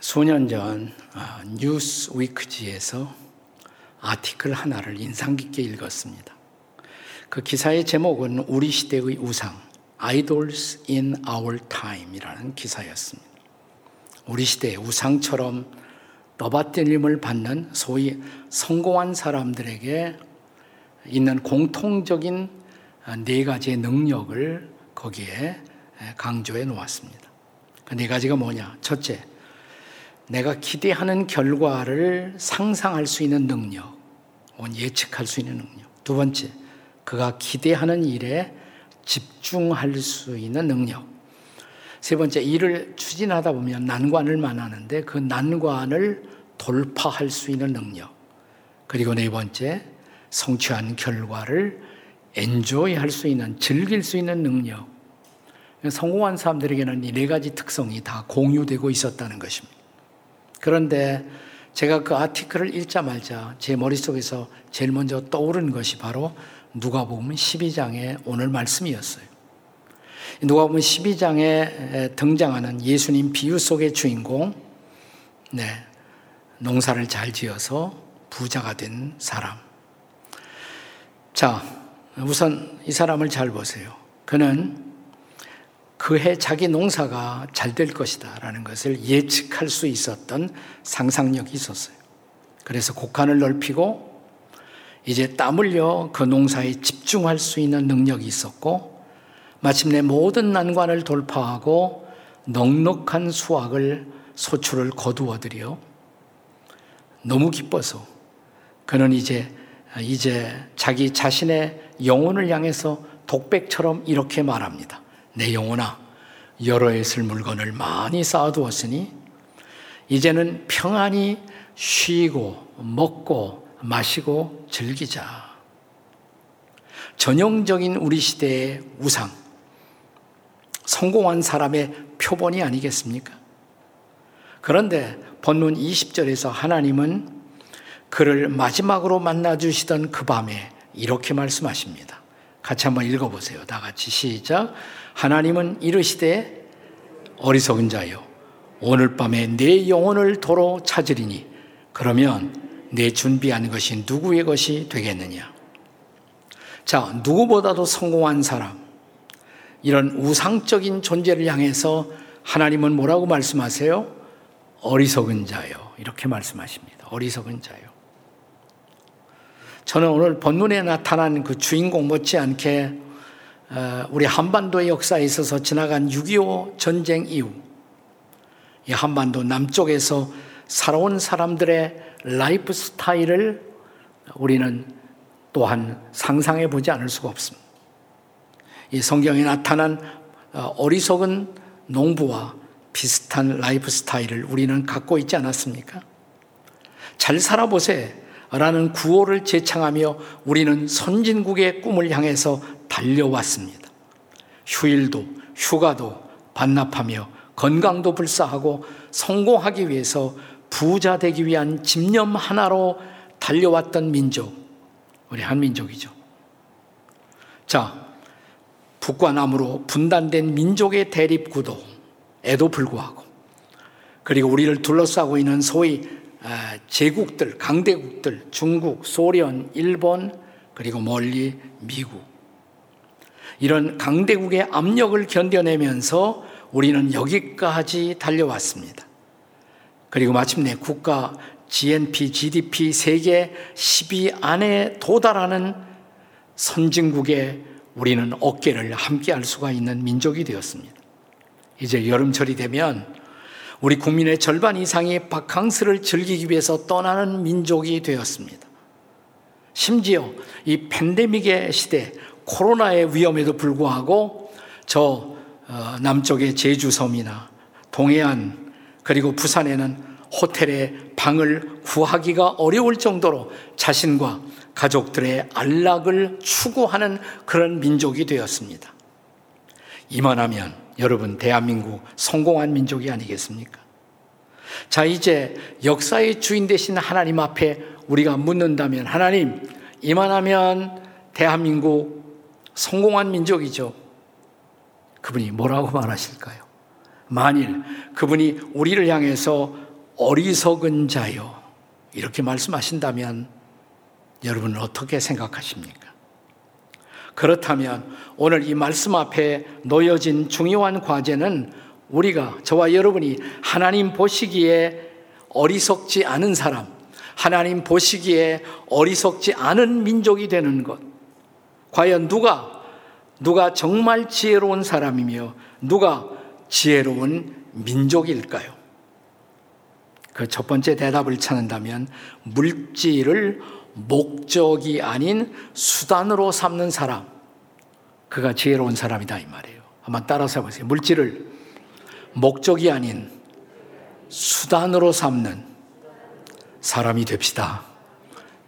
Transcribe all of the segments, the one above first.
수년 전 아, 뉴스 위크지에서 아티클 하나를 인상 깊게 읽었습니다. 그 기사의 제목은 우리 시대의 우상, Idols in Our Time이라는 기사였습니다. 우리 시대의 우상처럼 떠받들림을 받는 소위 성공한 사람들에게 있는 공통적인 네 가지의 능력을 거기에 강조해 놓았습니다. 그 네 가지가 뭐냐? 첫째, 내가 기대하는 결과를 상상할 수 있는 능력, 혹은 예측할 수 있는 능력. 두 번째, 그가 기대하는 일에 집중할 수 있는 능력. 세 번째, 일을 추진하다 보면 난관을 만나는데 그 난관을 돌파할 수 있는 능력. 그리고 네 번째, 성취한 결과를 엔조이 할 수 있는, 즐길 수 있는 능력. 성공한 사람들에게는 이 네 가지 특성이 다 공유되고 있었다는 것입니다. 그런데 제가 그 아티클을 읽자마자 제 머릿속에서 제일 먼저 떠오른 것이 바로 누가복음 12장의 오늘 말씀이었어요. 누가복음 12장에 등장하는 예수님 비유 속의 주인공, 네, 농사를 잘 지어서 부자가 된 사람. 자, 우선 이 사람을 잘 보세요. 그는 그해 자기 농사가 잘 될 것이다 라는 것을 예측할 수 있었던 상상력이 있었어요. 그래서 곡간을 넓히고 이제 땀 흘려 그 농사에 집중할 수 있는 능력이 있었고 마침내 모든 난관을 돌파하고 넉넉한 수확을 소출을 거두어들여 너무 기뻐서 그는 이제 이제 자기 자신의 영혼을 향해서 독백처럼 이렇게 말합니다. 내 영혼아, 여러 해쓸 물건을 많이 쌓아두었으니 이제는 평안히 쉬고 먹고 마시고 즐기자. 전형적인 우리 시대의 우상, 성공한 사람의 표본이 아니겠습니까? 그런데 본문 20절에서 하나님은 그를 마지막으로 만나 주시던 그 밤에 이렇게 말씀하십니다. 같이 한번 읽어보세요. 다 같이 시작. 하나님은 이르시되 어리석은 자여 오늘 밤에 내 영혼을 도로 찾으리니 그러면 내 준비한 것이 누구의 것이 되겠느냐? 자, 누구보다도 성공한 사람, 이런 우상적인 존재를 향해서 하나님은 뭐라고 말씀하세요? 어리석은 자요. 이렇게 말씀하십니다. 어리석은 자요. 저는 오늘 본문에 나타난 그 주인공 못지않게 어, 우리 한반도의 역사에 있어서 지나간 6.25 전쟁 이후 이 한반도 남쪽에서 살아온 사람들의 라이프 스타일을 우리는 또한 상상해 보지 않을 수가 없습니다. 이 성경에 나타난 어, 어리석은 농부와 비슷한 라이프 스타일을 우리는 갖고 있지 않았습니까? 잘 살아보세 라는 구호를 제창하며 우리는 선진국의 꿈을 향해서 달려왔습니다. 휴일도 휴가도 반납하며 건강도 불사하고 성공하기 위해서 부자 되기 위한 집념 하나로 달려왔던 민족, 우리 한민족이죠. 자, 북과 남으로 분단된 민족의 대립 구도에도 불구하고, 그리고 우리를 둘러싸고 있는 소위 아, 제국들, 강대국들, 중국, 소련, 일본, 그리고 멀리 미국. 이런 강대국의 압력을 견뎌내면서 우리는 여기까지 달려왔습니다. 그리고 마침내 국가 GNP, GDP 세계 10위 안에 도달하는 선진국에 우리는 어깨를 함께 할 수가 있는 민족이 되었습니다. 이제 여름철이 되면 우리 국민의 절반 이상이 바캉스를 즐기기 위해서 떠나는 민족이 되었습니다. 심지어 이 팬데믹의 시대, 코로나의 위험에도 불구하고 저 어, 남쪽의 제주섬이나 동해안 그리고 부산에는 호텔에 방을 구하기가 어려울 정도로 자신과 가족들의 안락을 추구하는 그런 민족이 되었습니다. 이만하면 여러분 대한민국 성공한 민족이 아니겠습니까? 자, 이제 역사의 주인 되신 하나님 앞에 우리가 묻는다면 하나님 이만하면 대한민국 성공한 민족이죠. 그분이 뭐라고 말하실까요? 만일 그분이 우리를 향해서 어리석은 자요. 이렇게 말씀하신다면 여러분은 어떻게 생각하십니까? 그렇다면 오늘 이 말씀 앞에 놓여진 중요한 과제는 우리가 저와 여러분이 하나님 보시기에 어리석지 않은 사람, 하나님 보시기에 어리석지 않은 민족이 되는 것. 과연 누가 누가 정말 지혜로운 사람이며 누가 지혜로운 민족일까요? 그 첫 번째 대답을 찾는다면 물질을 목적이 아닌 수단으로 삼는 사람, 그가 지혜로운 사람이다 이 말이에요. 한번 따라서 보세요. 물질을 목적이 아닌 수단으로 삼는 사람이 됩시다.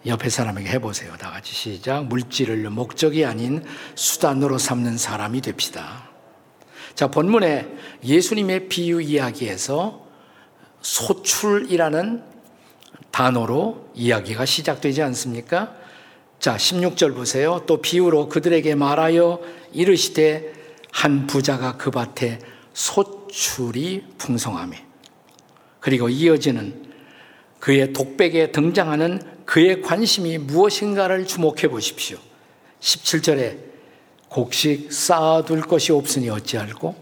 옆에 사람에게 해보세요. 다 같이 시작. 물질을 목적이 아닌 수단으로 삼는 사람이 됩시다. 자, 본문에 예수님의 비유 이야기에서 소출이라는 단어로 이야기가 시작되지 않습니까? 자, 16절 보세요. 또 비유로 그들에게 말하여 이르시되 한 부자가 그 밭에 소출이 풍성함에 그리고 이어지는 그의 독백에 등장하는 그의 관심이 무엇인가를 주목해 보십시오. 17절에 곡식 쌓아둘 것이 없으니 어찌할꼬?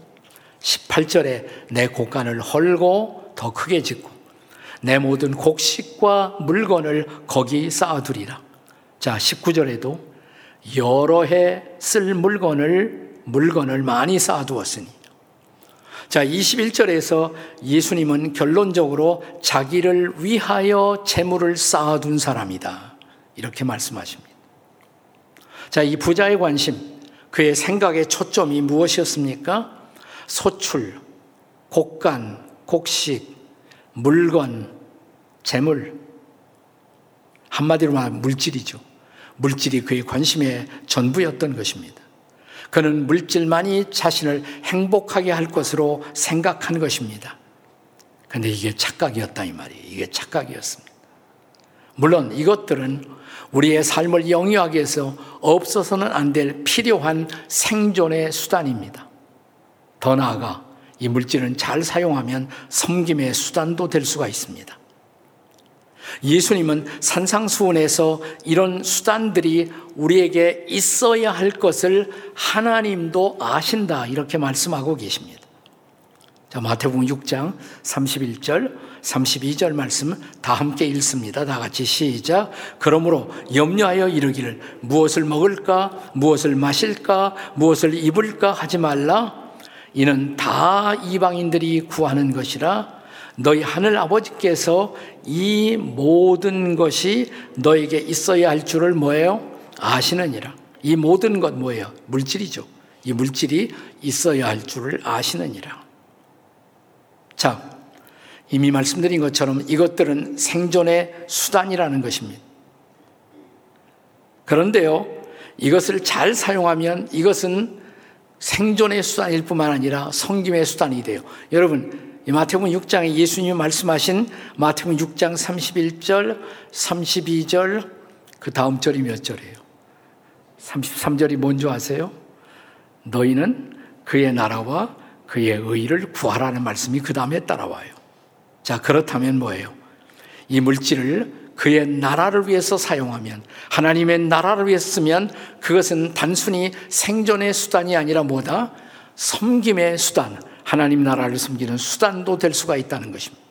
18절에 내 곡간을 헐고 더 크게 짓고 내 모든 곡식과 물건을 거기 쌓아두리라. 자, 19절에도 여러 해 쓸 물건을 물건을 많이 쌓아두었으니 자, 21절에서 예수님은 결론적으로 자기를 위하여 재물을 쌓아둔 사람이다. 이렇게 말씀하십니다. 자, 이 부자의 관심, 그의 생각의 초점이 무엇이었습니까? 소출, 곡간, 곡식, 물건, 재물. 한마디로 말하면 물질이죠. 물질이 그의 관심의 전부였던 것입니다. 그는 물질만이 자신을 행복하게 할 것으로 생각한 것입니다. 근데 이게 착각이었다 이 말이에요. 이게 착각이었습니다. 물론 이것들은 우리의 삶을 영위하기 위해서 없어서는 안 될 필요한 생존의 수단입니다. 더 나아가 이 물질은 잘 사용하면 섬김의 수단도 될 수가 있습니다. 예수님은 산상수훈에서 이런 수단들이 우리에게 있어야 할 것을 하나님도 아신다 이렇게 말씀하고 계십니다. 자, 마태복음 6장 31절, 32절 말씀 다 함께 읽습니다. 다 같이 시작. 그러므로 염려하여 이르기를 무엇을 먹을까, 무엇을 마실까, 무엇을 입을까 하지 말라. 이는 다 이방인들이 구하는 것이라 너희 하늘 아버지께서 이 모든 것이 너에게 있어야 할 줄을 뭐예요? 아시느니라. 이 모든 것 뭐예요? 물질이죠. 이 물질이 있어야 할 줄을 아시느니라. 자, 이미 말씀드린 것처럼 이것들은 생존의 수단이라는 것입니다. 그런데요, 이것을 잘 사용하면 이것은 생존의 수단일 뿐만 아니라 성김의 수단이 돼요. 여러분, 이 마태복음 6장에 예수님이 말씀하신 마태복음 6장 31절, 32절, 그 다음 절이 몇 절이에요? 33절이 뭔지 아세요? 너희는 그의 나라와 그의 의를 구하라는 말씀이 그 다음에 따라와요. 자, 그렇다면 뭐예요? 이 물질을 그의 나라를 위해서 사용하면, 하나님의 나라를 위해서 쓰면 그것은 단순히 생존의 수단이 아니라 뭐다? 섬김의 수단, 하나님 나라를 섬기는 수단도 될 수가 있다는 것입니다.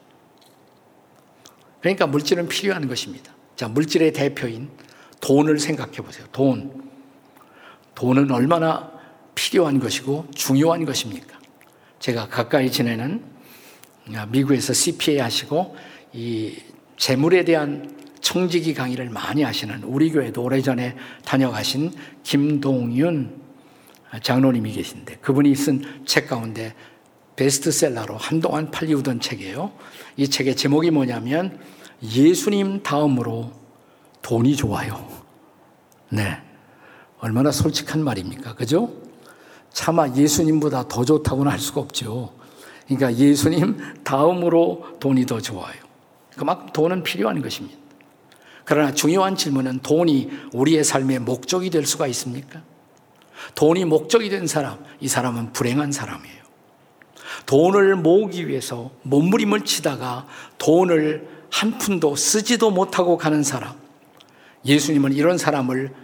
그러니까 물질은 필요한 것입니다. 자, 물질의 대표인 돈을 생각해 보세요. 돈. 돈은 얼마나 필요한 것이고 중요한 것입니까? 제가 가까이 지내는 미국에서 CPA 하시고 이 재물에 대한 청지기 강의를 많이 하시는 우리 교회도 오래전에 다녀가신 김동윤 장로님이 계신데 그분이 쓴 책 가운데 베스트셀러로 한동안 팔리우던 책이에요. 이 책의 제목이 뭐냐면 예수님 다음으로 돈이 좋아요. 네. 얼마나 솔직한 말입니까? 그죠? 차마 예수님보다 더 좋다고는 할 수가 없죠. 그러니까 예수님 다음으로 돈이 더 좋아요. 그만큼 돈은 필요한 것입니다. 그러나 중요한 질문은 돈이 우리의 삶의 목적이 될 수가 있습니까? 돈이 목적이 된 사람, 이 사람은 불행한 사람이에요. 돈을 모으기 위해서 몸부림을 치다가 돈을 한 푼도 쓰지도 못하고 가는 사람. 예수님은 이런 사람을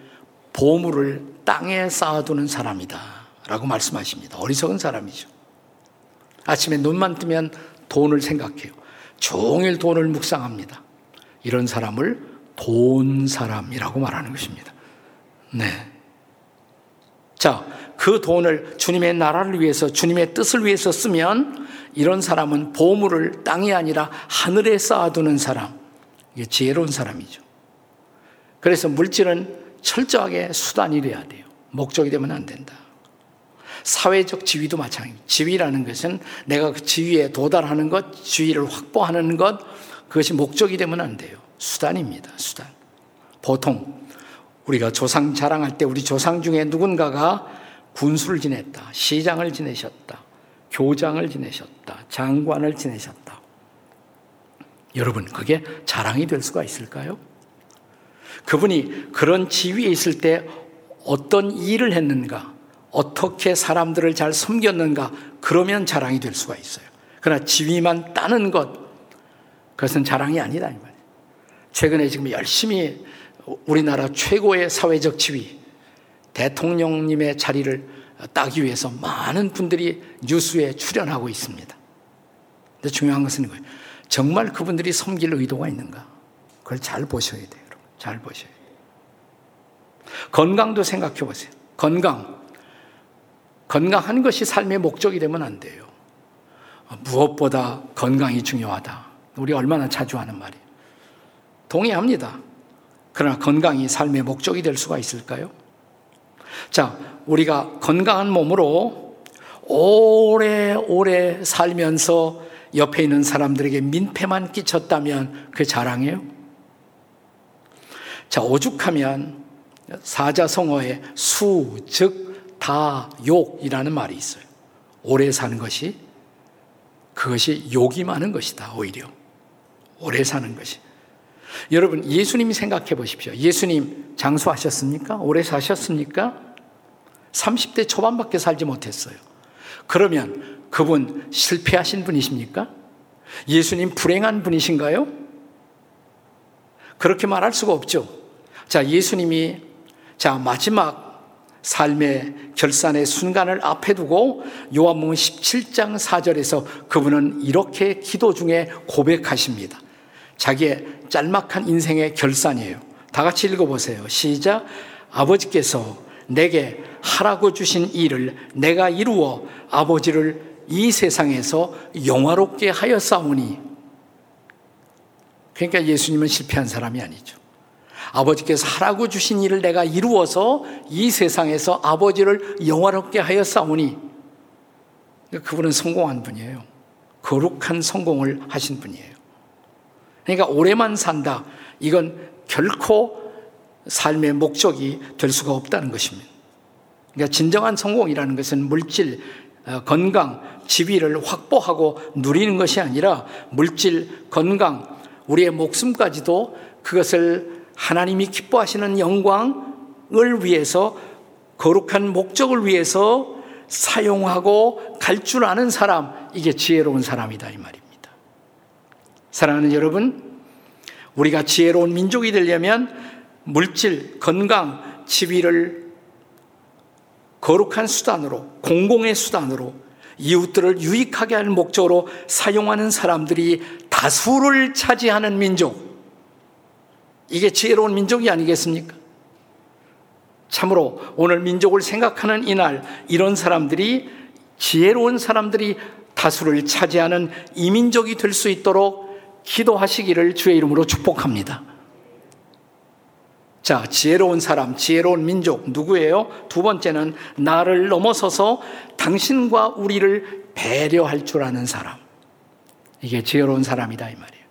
보물을 땅에 쌓아두는 사람이다. 라고 말씀하십니다. 어리석은 사람이죠. 아침에 눈만 뜨면 돈을 생각해요. 종일 돈을 묵상합니다. 이런 사람을 돈 사람이라고 말하는 것입니다. 네. 자, 그 돈을 주님의 나라를 위해서, 주님의 뜻을 위해서 쓰면 이런 사람은 보물을 땅이 아니라 하늘에 쌓아두는 사람. 이게 지혜로운 사람이죠. 그래서 물질은 철저하게 수단이 돼야 돼요. 목적이 되면 안 된다. 사회적 지위도 마찬가지입니다. 지위라는 것은 내가 그 지위에 도달하는 것, 지위를 확보하는 것, 그것이 목적이 되면 안 돼요. 수단입니다. 수단. 보통 우리가 조상 자랑할 때 우리 조상 중에 누군가가 군수를 지냈다, 시장을 지내셨다, 교장을 지내셨다, 장관을 지내셨다. 여러분, 그게 자랑이 될 수가 있을까요? 그분이 그런 지위에 있을 때 어떤 일을 했는가, 어떻게 사람들을 잘 섬겼는가, 그러면 자랑이 될 수가 있어요. 그러나 지위만 따는 것, 그것은 자랑이 아니다. 최근에 지금 열심히 우리나라 최고의 사회적 지위, 대통령님의 자리를 따기 위해서 많은 분들이 뉴스에 출연하고 있습니다. 근데 중요한 것은 이거예요. 정말 그분들이 섬길 의도가 있는가? 그걸 잘 보셔야 돼요. 여러분. 잘 보셔야 돼요. 건강도 생각해 보세요. 건강. 건강한 것이 삶의 목적이 되면 안 돼요. 무엇보다 건강이 중요하다. 우리 얼마나 자주 하는 말이에요. 동의합니다. 그러나 건강이 삶의 목적이 될 수가 있을까요? 자, 우리가 건강한 몸으로 오래오래 살면서 옆에 있는 사람들에게 민폐만 끼쳤다면 그 자랑이에요? 자, 오죽하면 사자성어에 수, 즉, 다 욕이라는 말이 있어요. 오래 사는 것이 그것이 욕이 많은 것이다, 오히려. 오래 사는 것이. 여러분, 예수님 생각해 보십시오. 예수님 장수하셨습니까? 오래 사셨습니까? 30대 초반밖에 살지 못했어요. 그러면 그분 실패하신 분이십니까? 예수님 불행한 분이신가요? 그렇게 말할 수가 없죠. 자, 예수님이 자, 마지막 삶의 결산의 순간을 앞에 두고 요한복음 17장 4절에서 그분은 이렇게 기도 중에 고백하십니다. 자기의 짤막한 인생의 결산이에요. 다 같이 읽어보세요. 시작. 아버지께서 내게 하라고 주신 일을 내가 이루어 아버지를 이 세상에서 영화롭게 하였사오니. 그러니까 예수님은 실패한 사람이 아니죠. 아버지께서 하라고 주신 일을 내가 이루어서 이 세상에서 아버지를 영화롭게 하였사오니 그분은 성공한 분이에요. 거룩한 성공을 하신 분이에요. 그러니까 오래만 산다. 이건 결코 삶의 목적이 될 수가 없다는 것입니다. 그러니까 진정한 성공이라는 것은 물질, 어, 건강, 지위를 확보하고 누리는 것이 아니라 물질, 건강, 우리의 목숨까지도 그것을 하나님이 기뻐하시는 영광을 위해서 거룩한 목적을 위해서 사용하고 갈 줄 아는 사람, 이게 지혜로운 사람이다 이 말입니다. 사랑하는 여러분, 우리가 지혜로운 민족이 되려면 물질, 건강, 지위를 거룩한 수단으로, 공공의 수단으로 이웃들을 유익하게 할 목적으로 사용하는 사람들이 다수를 차지하는 민족, 이게 지혜로운 민족이 아니겠습니까? 참으로 오늘 민족을 생각하는 이날 이런 사람들이 지혜로운 사람들이 다수를 차지하는 이민족이 될 수 있도록 기도하시기를 주의 이름으로 축복합니다. 자, 지혜로운 사람, 지혜로운 민족 누구예요? 두 번째는 나를 넘어서서 당신과 우리를 배려할 줄 아는 사람. 이게 지혜로운 사람이다 이 말이에요.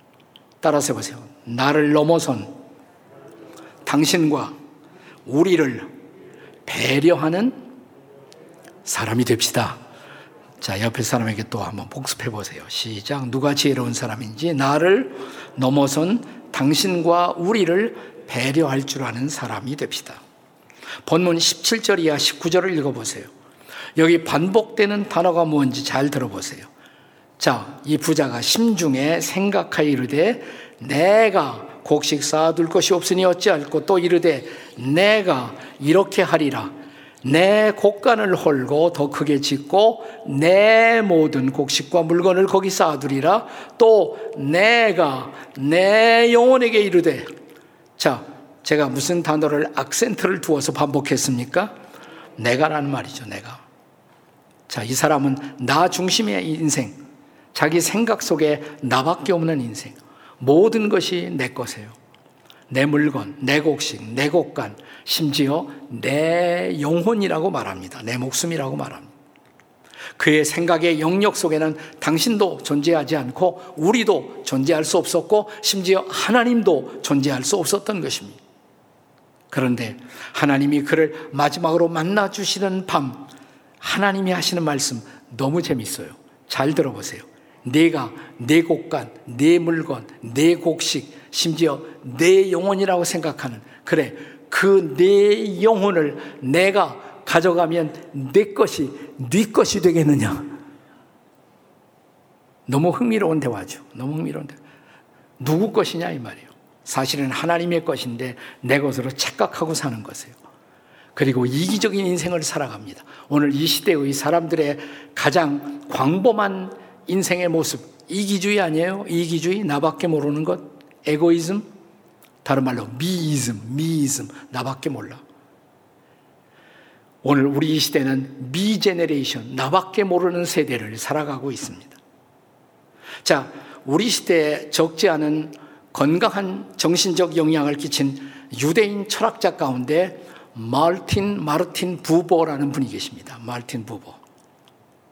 따라서 보세요. 나를 넘어선 당신과 우리를 배려하는 사람이 됩시다. 자, 옆에 사람에게 또 한번 복습해 보세요. 시작. 누가 지혜로운 사람인지 나를 넘어선 당신과 우리를 배려할 줄 아는 사람이 됩시다. 본문 17절 이하 19절을 읽어보세요. 여기 반복되는 단어가 뭔지 잘 들어보세요. 자, 이 부자가 심중에 생각하여 이르되 내가 곡식 쌓아둘 것이 없으니 어찌할꼬 또 이르되 내가 이렇게 하리라 내 곡간을 헐고 더 크게 짓고 내 모든 곡식과 물건을 거기 쌓아두리라 또 내가 내 영혼에게 이르되 자 제가 무슨 단어를 악센트를 두어서 반복했습니까? 내가라는 말이죠 내가 자 이 사람은 나 중심의 인생 자기 생각 속에 나밖에 없는 인생 모든 것이 내 것이에요. 내 물건, 내 곡식, 내 곡간, 심지어 내 영혼이라고 말합니다. 내 목숨이라고 말합니다. 그의 생각의 영역 속에는 당신도 존재하지 않고 우리도 존재할 수 없었고 심지어 하나님도 존재할 수 없었던 것입니다. 그런데 하나님이 그를 마지막으로 만나 주시는 밤 하나님이 하시는 말씀 너무 재밌어요. 잘 들어보세요. 내가 내 곡간, 내 물건, 내 곡식, 심지어 내 영혼이라고 생각하는 그래 그 내 영혼을 내가 가져가면 내 것이 네 것이 되겠느냐? 너무 흥미로운 대화죠. 너무 흥미로운 대 누구 것이냐 이 말이에요. 사실은 하나님의 것인데 내 것으로 착각하고 사는 것이에요. 그리고 이기적인 인생을 살아갑니다. 오늘 이 시대의 사람들의 가장 광범한 인생의 모습, 이기주의 아니에요? 이기주의, 나밖에 모르는 것, 에고이즘, 다른 말로 미이즘, 미이즘, 나밖에 몰라. 오늘 우리 이 시대는 미 제네레이션, 나밖에 모르는 세대를 살아가고 있습니다. 자, 우리 시대에 적지 않은 건강한 정신적 영향을 끼친 유대인 철학자 가운데 말틴 마르틴 부보라는 분이 계십니다. 말틴 부보.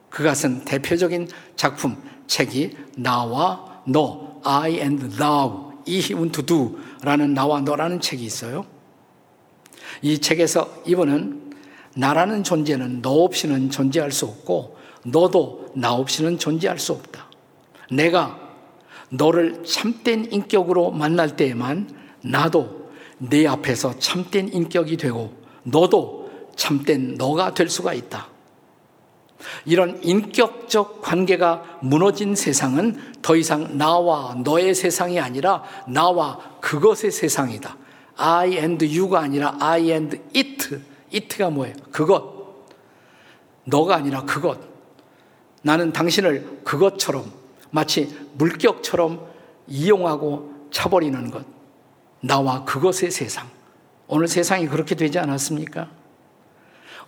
그가 쓴 대표적인 작품 책이 나와 너 I and thou 이 unto do라는 나와 너라는 책이 있어요. 이 책에서 이분은 나라는 존재는 너 없이는 존재할 수 없고 너도 나 없이는 존재할 수 없다. 내가 너를 참된 인격으로 만날 때에만 나도 내 앞에서 참된 인격이 되고 너도 참된 너가 될 수가 있다. 이런 인격적 관계가 무너진 세상은 더 이상 나와 너의 세상이 아니라 나와 그것의 세상이다. I and you가 아니라 I and it. it가 뭐예요? 그것. 너가 아니라 그것. 나는 당신을 그것처럼 마치 물격처럼 이용하고 차버리는 것. 나와 그것의 세상. 오늘 세상이 그렇게 되지 않았습니까?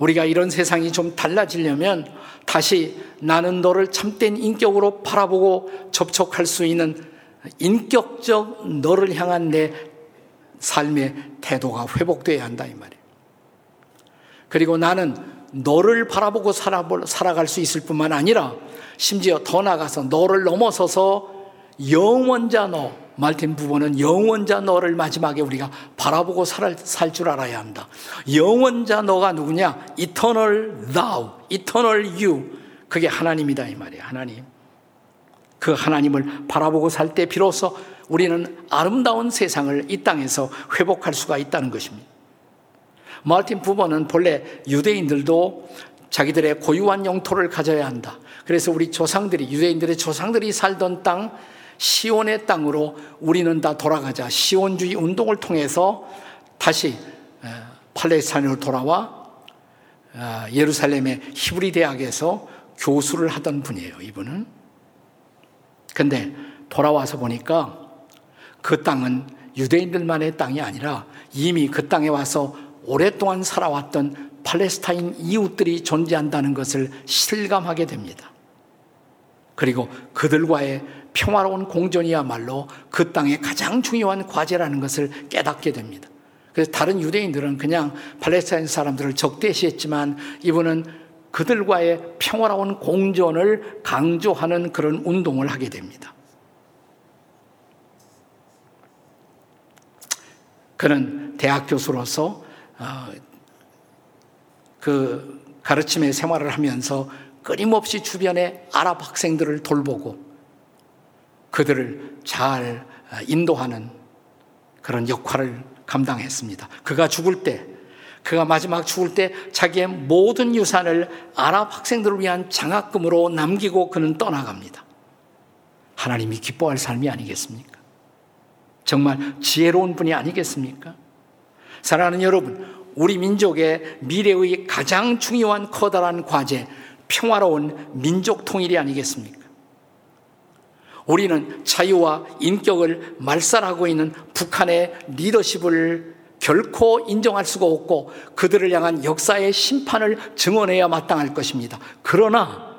우리가 이런 세상이 좀 달라지려면 다시 나는 너를 참된 인격으로 바라보고 접촉할 수 있는 인격적 너를 향한 내 삶의 태도가 회복돼야 한다 이 말이에요. 그리고 나는 너를 바라보고 살아갈 수 있을 뿐만 아니라 심지어 더 나가서 너를 넘어서서 영원자 너, 말틴 부부는 영원자 너를 마지막에 우리가 바라보고 살 줄 알아야 한다. 영원자 너가 누구냐? Eternal Thou, Eternal You. 그게 하나님이다 이 말이에요. 하나님. 그 하나님을 바라보고 살 때 비로소 우리는 아름다운 세상을 이 땅에서 회복할 수가 있다는 것입니다. 마틴 부버는 본래 유대인들도 자기들의 고유한 영토를 가져야 한다. 그래서 우리 조상들이 유대인들의 조상들이 살던 땅 시온의 땅으로 우리는 다 돌아가자. 시온주의 운동을 통해서 다시 팔레스타인으로 돌아와 예루살렘의 히브리 대학에서 교수를 하던 분이에요, 이분은. 근데 돌아와서 보니까 그 땅은 유대인들만의 땅이 아니라 이미 그 땅에 와서 오랫동안 살아왔던 팔레스타인 이웃들이 존재한다는 것을 실감하게 됩니다. 그리고 그들과의 평화로운 공존이야말로 그 땅의 가장 중요한 과제라는 것을 깨닫게 됩니다. 그래서 다른 유대인들은 그냥 팔레스타인 사람들을 적대시했지만 이분은 그들과의 평화로운 공존을 강조하는 그런 운동을 하게 됩니다. 그는 대학 교수로서 어, 그 가르침의 생활을 하면서 끊임없이 주변의 아랍 학생들을 돌보고 그들을 잘 아, 인도하는 그런 역할을 감당했습니다. 그가 죽을 때, 그가 마지막 죽을 때 자기의 모든 유산을 아랍 학생들을 위한 장학금으로 남기고 그는 떠나갑니다. 하나님이 기뻐할 삶이 아니겠습니까? 정말 지혜로운 분이 아니겠습니까? 사랑하는 여러분, 우리 민족의 미래의 가장 중요한 커다란 과제, 평화로운 민족 통일이 아니겠습니까? 우리는 자유와 인격을 말살하고 있는 북한의 리더십을 결코 인정할 수가 없고 그들을 향한 역사의 심판을 증언해야 마땅할 것입니다. 그러나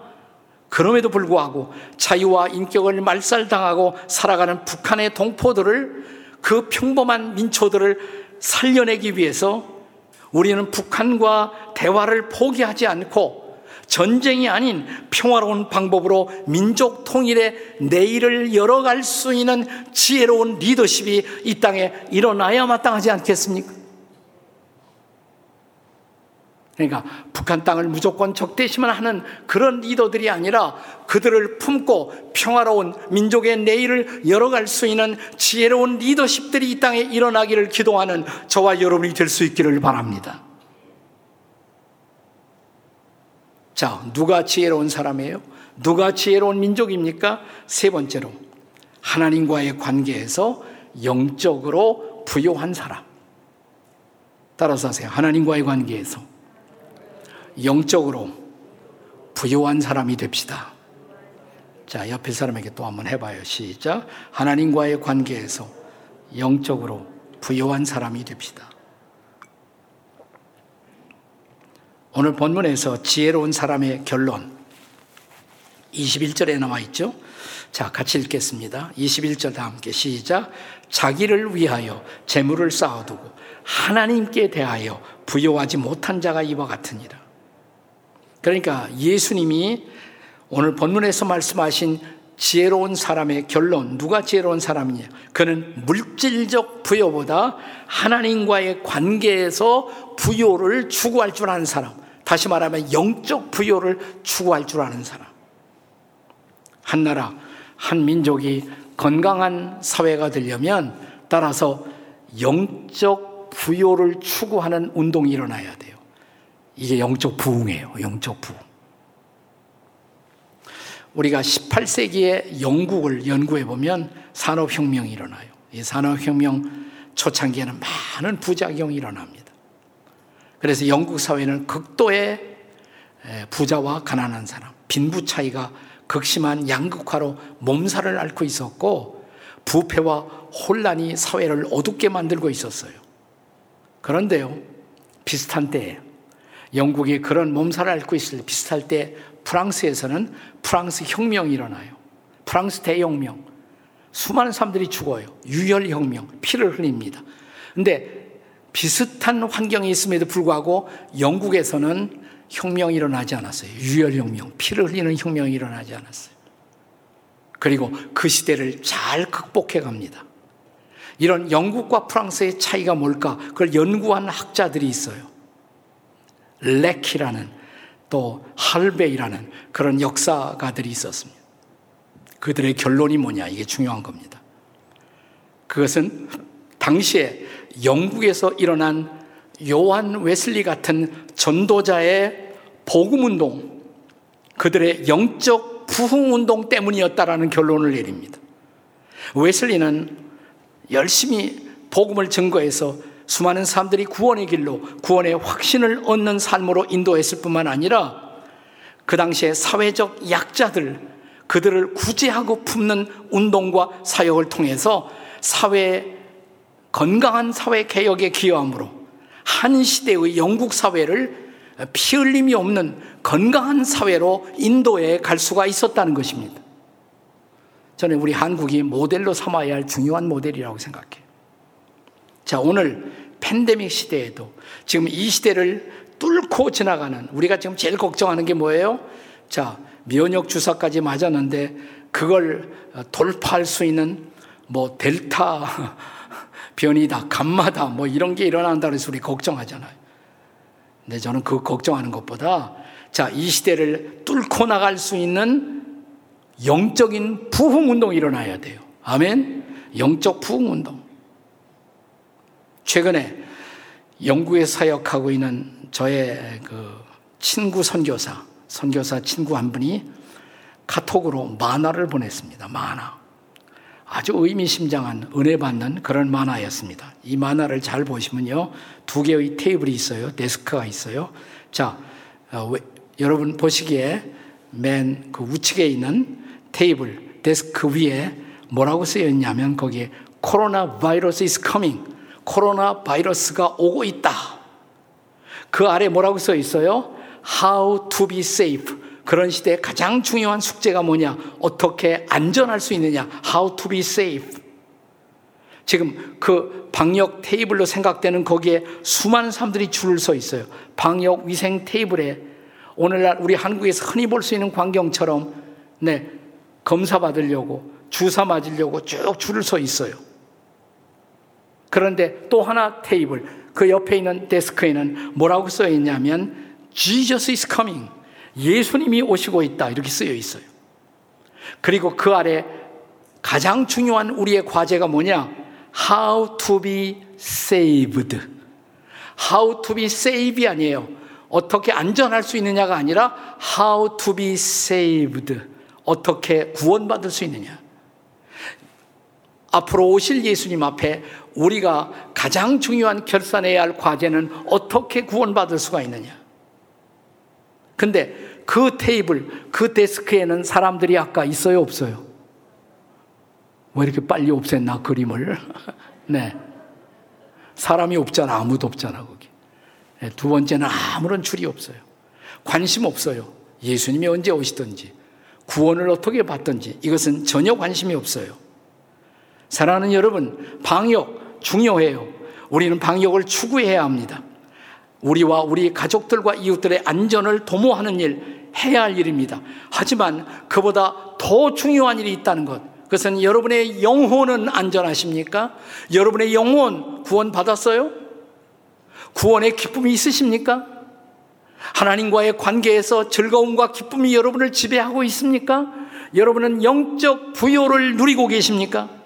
그럼에도 불구하고 자유와 인격을 말살당하고 살아가는 북한의 동포들을 그 평범한 민초들을 살려내기 위해서 우리는 북한과 대화를 포기하지 않고 전쟁이 아닌 평화로운 방법으로 민족 통일의 내일을 열어갈 수 있는 지혜로운 리더십이 이 땅에 일어나야 마땅하지 않겠습니까? 그러니까 북한 땅을 무조건 적대시만 하는 그런 리더들이 아니라 그들을 품고 평화로운 민족의 내일을 열어갈 수 있는 지혜로운 리더십들이 이 땅에 일어나기를 기도하는 저와 여러분이 될 수 있기를 바랍니다. 자, 누가 지혜로운 사람이에요? 누가 지혜로운 민족입니까? 세 번째로, 하나님과의 관계에서 영적으로 부요한 사람. 따라서 하세요. 하나님과의 관계에서 영적으로 부요한 사람이 됩시다. 자, 옆에 사람에게 또 한번 해봐요. 시작. 하나님과의 관계에서 영적으로 부요한 사람이 됩시다. 오늘 본문에서 지혜로운 사람의 결론 21절에 나와 있죠. 자, 같이 읽겠습니다. 21절 다 함께 시작. 자기를 위하여 재물을 쌓아두고 하나님께 대하여 부여하지 못한 자가 이와 같으니라. 그러니까 예수님이 오늘 본문에서 말씀하신 지혜로운 사람의 결론, 누가 지혜로운 사람이냐? 그는 물질적 부여보다 하나님과의 관계에서 부여를 추구할 줄 아는 사람. 다시 말하면 영적 부여를 추구할 줄 아는 사람. 한 나라, 한 민족이 건강한 사회가 되려면 따라서 영적 부여를 추구하는 운동이 일어나야 돼요. 이게 영적 부흥이에요. 영적 부흥. 우리가 18세기의 영국을 연구해 보면 산업혁명이 일어나요. 이 산업혁명 초창기에는 많은 부작용이 일어납니다. 그래서 영국 사회는 극도의 부자와 가난한 사람, 빈부 차이가 극심한 양극화로 몸살을 앓고 있었고 부패와 혼란이 사회를 어둡게 만들고 있었어요. 그런데요, 비슷한 때에 영국이 그런 몸살을 앓고 있을 때 비슷할 때 프랑스에서는 프랑스 혁명이 일어나요. 프랑스 대혁명. 수많은 사람들이 죽어요. 유혈혁명, 피를 흘립니다. 근데 비슷한 환경이 있음에도 불구하고 영국에서는 혁명이 일어나지 않았어요. 유혈혁명, 피를 흘리는 혁명이 일어나지 않았어요. 그리고 그 시대를 잘 극복해 갑니다. 이런 영국과 프랑스의 차이가 뭘까? 그걸 연구한 학자들이 있어요. 레키라는 또 할베이라는 그런 역사가들이 있었습니다. 그들의 결론이 뭐냐? 이게 중요한 겁니다. 그것은 당시에 영국에서 일어난 요한 웨슬리 같은 전도자의 복음 운동, 그들의 영적 부흥 운동 때문이었다라는 결론을 내립니다. 웨슬리는 열심히 복음을 증거해서 수많은 사람들이 구원의 길로 구원의 확신을 얻는 삶으로 인도했을 뿐만 아니라 그 당시에 사회적 약자들, 그들을 구제하고 품는 운동과 사역을 통해서 사회 건강한 사회 개혁에 기여함으로 한 시대의 영국 사회를 피 흘림이 없는 건강한 사회로 인도에 갈 수가 있었다는 것입니다. 저는 우리 한국이 모델로 삼아야 할 중요한 모델이라고 생각해요. 자, 오늘 팬데믹 시대에도 지금 이 시대를 뚫고 지나가는 우리가 지금 제일 걱정하는 게 뭐예요? 자, 면역 주사까지 맞았는데 그걸 돌파할 수 있는 뭐 델타 변이다, 감마다, 뭐 이런 게 일어난다 그래서 우리 걱정하잖아요. 근데 저는 그 걱정하는 것보다 자, 이 시대를 뚫고 나갈 수 있는 영적인 부흥 운동이 일어나야 돼요. 아멘? 영적 부흥 운동. 최근에 영국에 사역하고 있는 저의 그 친구 선교사, 선교사 친구 한 분이 카톡으로 만화를 보냈습니다. 만화. 아주 의미심장한 은혜 받는 그런 만화였습니다. 이 만화를 잘 보시면요. 두 개의 테이블이 있어요. 데스크가 있어요. 자, 어, 왜, 여러분 보시기에 맨 그 우측에 있는 테이블, 데스크 위에 뭐라고 쓰여 있냐면 거기에 코로나 바이러스 is coming. 코로나 바이러스가 오고 있다. 그 아래 뭐라고 써 있어요? How to be safe. 그런 시대에 가장 중요한 숙제가 뭐냐? 어떻게 안전할 수 있느냐? How to be safe. 지금 그 방역 테이블로 생각되는 거기에 수많은 사람들이 줄을 서 있어요. 방역 위생 테이블에 오늘날 우리 한국에서 흔히 볼 수 있는 광경처럼 네, 검사 받으려고 주사 맞으려고 쭉 줄을 서 있어요. 그런데 또 하나 테이블, 그 옆에 있는 데스크에는 뭐라고 써 있냐면 Jesus is coming. 예수님이 오시고 있다. 이렇게 쓰여 있어요. 그리고 그 아래 가장 중요한 우리의 과제가 뭐냐? How to be saved. How to be saved 아니에요. 어떻게 안전할 수 있느냐가 아니라 How to be saved. 어떻게 구원받을 수 있느냐. 앞으로 오실 예수님 앞에 우리가 가장 중요한 결산해야 할 과제는 어떻게 구원받을 수가 있느냐. 근데 그 테이블, 그 데스크에는 사람들이 아까 있어요, 없어요? 왜 이렇게 빨리 없앴나, 그림을? 네. 사람이 없잖아, 아무도 없잖아, 거기. 네, 두 번째는 아무런 줄이 없어요. 관심 없어요. 예수님이 언제 오시든지, 구원을 어떻게 받든지, 이것은 전혀 관심이 없어요. 사랑하는 여러분, 방역 중요해요. 우리는 방역을 추구해야 합니다. 우리와 우리 가족들과 이웃들의 안전을 도모하는 일, 해야 할 일입니다. 하지만 그보다 더 중요한 일이 있다는 것. 그것은 여러분의 영혼은 안전하십니까? 여러분의 영혼 구원 받았어요? 구원의 기쁨이 있으십니까? 하나님과의 관계에서 즐거움과 기쁨이 여러분을 지배하고 있습니까? 여러분은 영적 부여를 누리고 계십니까?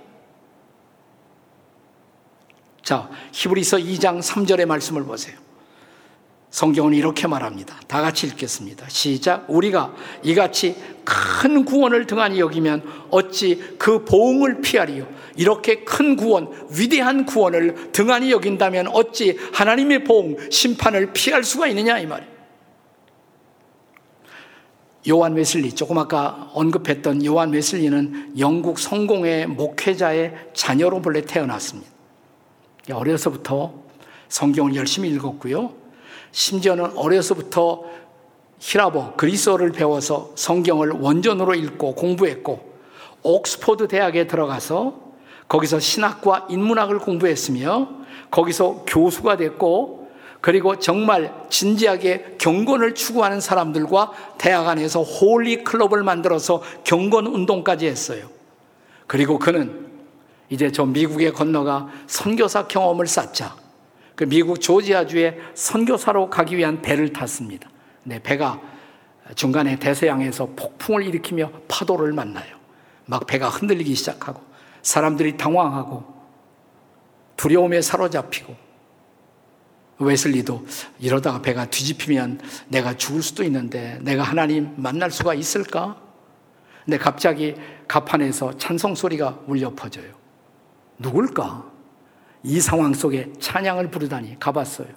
자, 히브리서 2장 3절의 말씀을 보세요. 성경은 이렇게 말합니다. 다 같이 읽겠습니다. 시작. 우리가 이같이 큰 구원을 등한히 여기면 어찌 그 보응을 피하리요. 이렇게 큰 구원, 위대한 구원을 등한히 여긴다면 어찌 하나님의 보응, 심판을 피할 수가 있느냐 이 말이에요. 요한 웨슬리, 조금 아까 언급했던 요한 웨슬리는 영국 성공의 목회자의 자녀로 본래 태어났습니다. 어려서부터 성경을 열심히 읽었고요. 심지어는 어려서부터 히브리어 그리스어를 배워서 성경을 원전으로 읽고 공부했고 옥스포드 대학에 들어가서 거기서 신학과 인문학을 공부했으며 거기서 교수가 됐고 그리고 정말 진지하게 경건을 추구하는 사람들과 대학 안에서 Holy Club을 만들어서 경건 운동까지 했어요. 그리고 그는 이제 저 미국에 건너가 선교사 경험을 쌓자. 그 미국 조지아주에 선교사로 가기 위한 배를 탔습니다. 네, 배가 중간에 대서양에서 폭풍을 일으키며 파도를 만나요. 막 배가 흔들리기 시작하고 사람들이 당황하고 두려움에 사로잡히고 웨슬리도 이러다가 배가 뒤집히면 내가 죽을 수도 있는데 내가 하나님 만날 수가 있을까? 근데 갑자기 가판에서 찬송 소리가 울려 퍼져요. 누굴까? 이 상황 속에 찬양을 부르다니 가봤어요.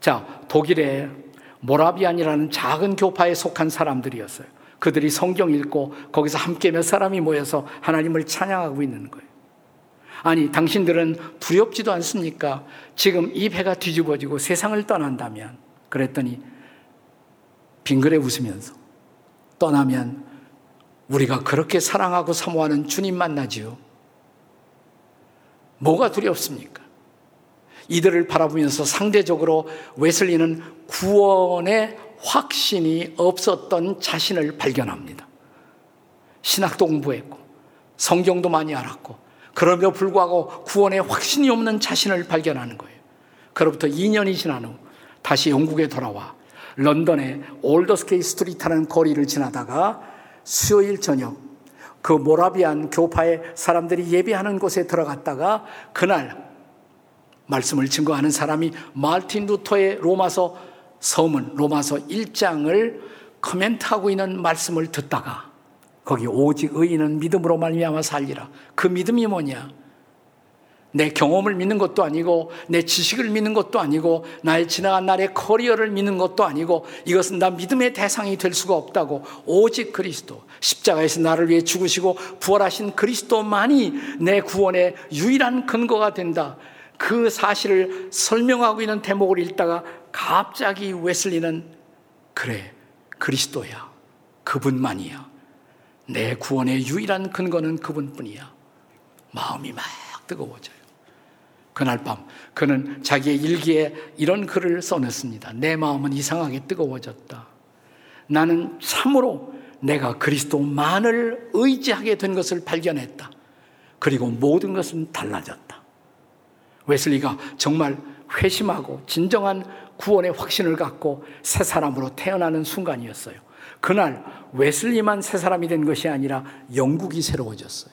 자, 독일의 모라비안이라는 작은 교파에 속한 사람들이었어요. 그들이 성경 읽고 거기서 함께 몇 사람이 모여서 하나님을 찬양하고 있는 거예요. 아니, 당신들은 두렵지도 않습니까? 지금 이 배가 뒤집어지고 세상을 떠난다면. 그랬더니 빙그레 웃으면서 떠나면 우리가 그렇게 사랑하고 사모하는 주님 만나지요. 뭐가 두렵습니까? 이들을 바라보면서 상대적으로 웨슬리는 구원의 확신이 없었던 자신을 발견합니다. 신학도 공부했고, 성경도 많이 알았고, 그럼에도 불구하고 구원의 확신이 없는 자신을 발견하는 거예요. 그로부터 2년이 지난 후 다시 영국에 돌아와 런던의 올더스게이트 Street라는 거리를 지나다가 수요일 저녁 그 모라비안 교파의 사람들이 예배하는 곳에 들어갔다가 그날 말씀을 증거하는 사람이 말틴 루터의 로마서 서문, 로마서 1장을 코멘트하고 있는 말씀을 듣다가 거기 오직 의인은 믿음으로 말미암아 살리라. 그 믿음이 뭐냐? 내 경험을 믿는 것도 아니고 내 지식을 믿는 것도 아니고 나의 지나간 날의 커리어를 믿는 것도 아니고 이것은 나 믿음의 대상이 될 수가 없다고 오직 그리스도 십자가에서 나를 위해 죽으시고 부활하신 그리스도만이 내 구원의 유일한 근거가 된다. 그 사실을 설명하고 있는 대목을 읽다가 갑자기 웨슬리는 그래 그리스도야 그분만이야 내 구원의 유일한 근거는 그분뿐이야 마음이 막 뜨거워져요. 그날 밤 그는 자기의 일기에 이런 글을 써냈습니다. 내 마음은 이상하게 뜨거워졌다. 나는 참으로 내가 그리스도만을 의지하게 된 것을 발견했다. 그리고 모든 것은 달라졌다. 웨슬리가 정말 회심하고 진정한 구원의 확신을 갖고 새 사람으로 태어나는 순간이었어요. 그날 웨슬리만 새 사람이 된 것이 아니라 영국이 새로워졌어요.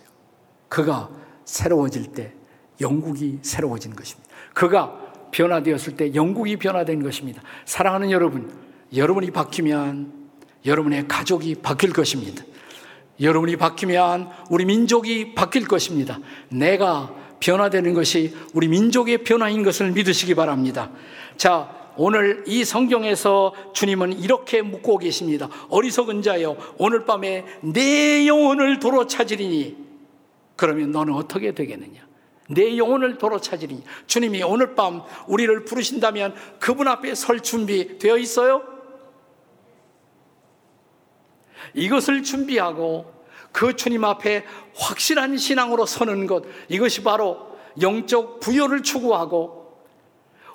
그가 새로워질 때 영국이 새로워진 것입니다. 그가 변화되었을 때 영국이 변화된 것입니다. 사랑하는 여러분, 여러분이 바뀌면 여러분의 가족이 바뀔 것입니다. 여러분이 바뀌면 우리 민족이 바뀔 것입니다. 내가 변화되는 것이 우리 민족의 변화인 것을 믿으시기 바랍니다. 자, 오늘 이 성경에서 주님은 이렇게 묻고 계십니다. 어리석은 자여, 오늘 밤에 내 영혼을 도로 찾으리니, 그러면 너는 어떻게 되겠느냐? 내 영혼을 도로 찾으리니. 주님이 오늘 밤 우리를 부르신다면 그분 앞에 설 준비 되어 있어요? 이것을 준비하고 그 주님 앞에 확실한 신앙으로 서는 것, 이것이 바로 영적 부여를 추구하고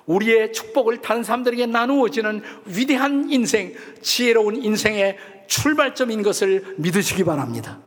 우리의 축복을 다른 사람들에게 나누어지는 위대한 인생, 지혜로운 인생의 출발점인 것을 믿으시기 바랍니다.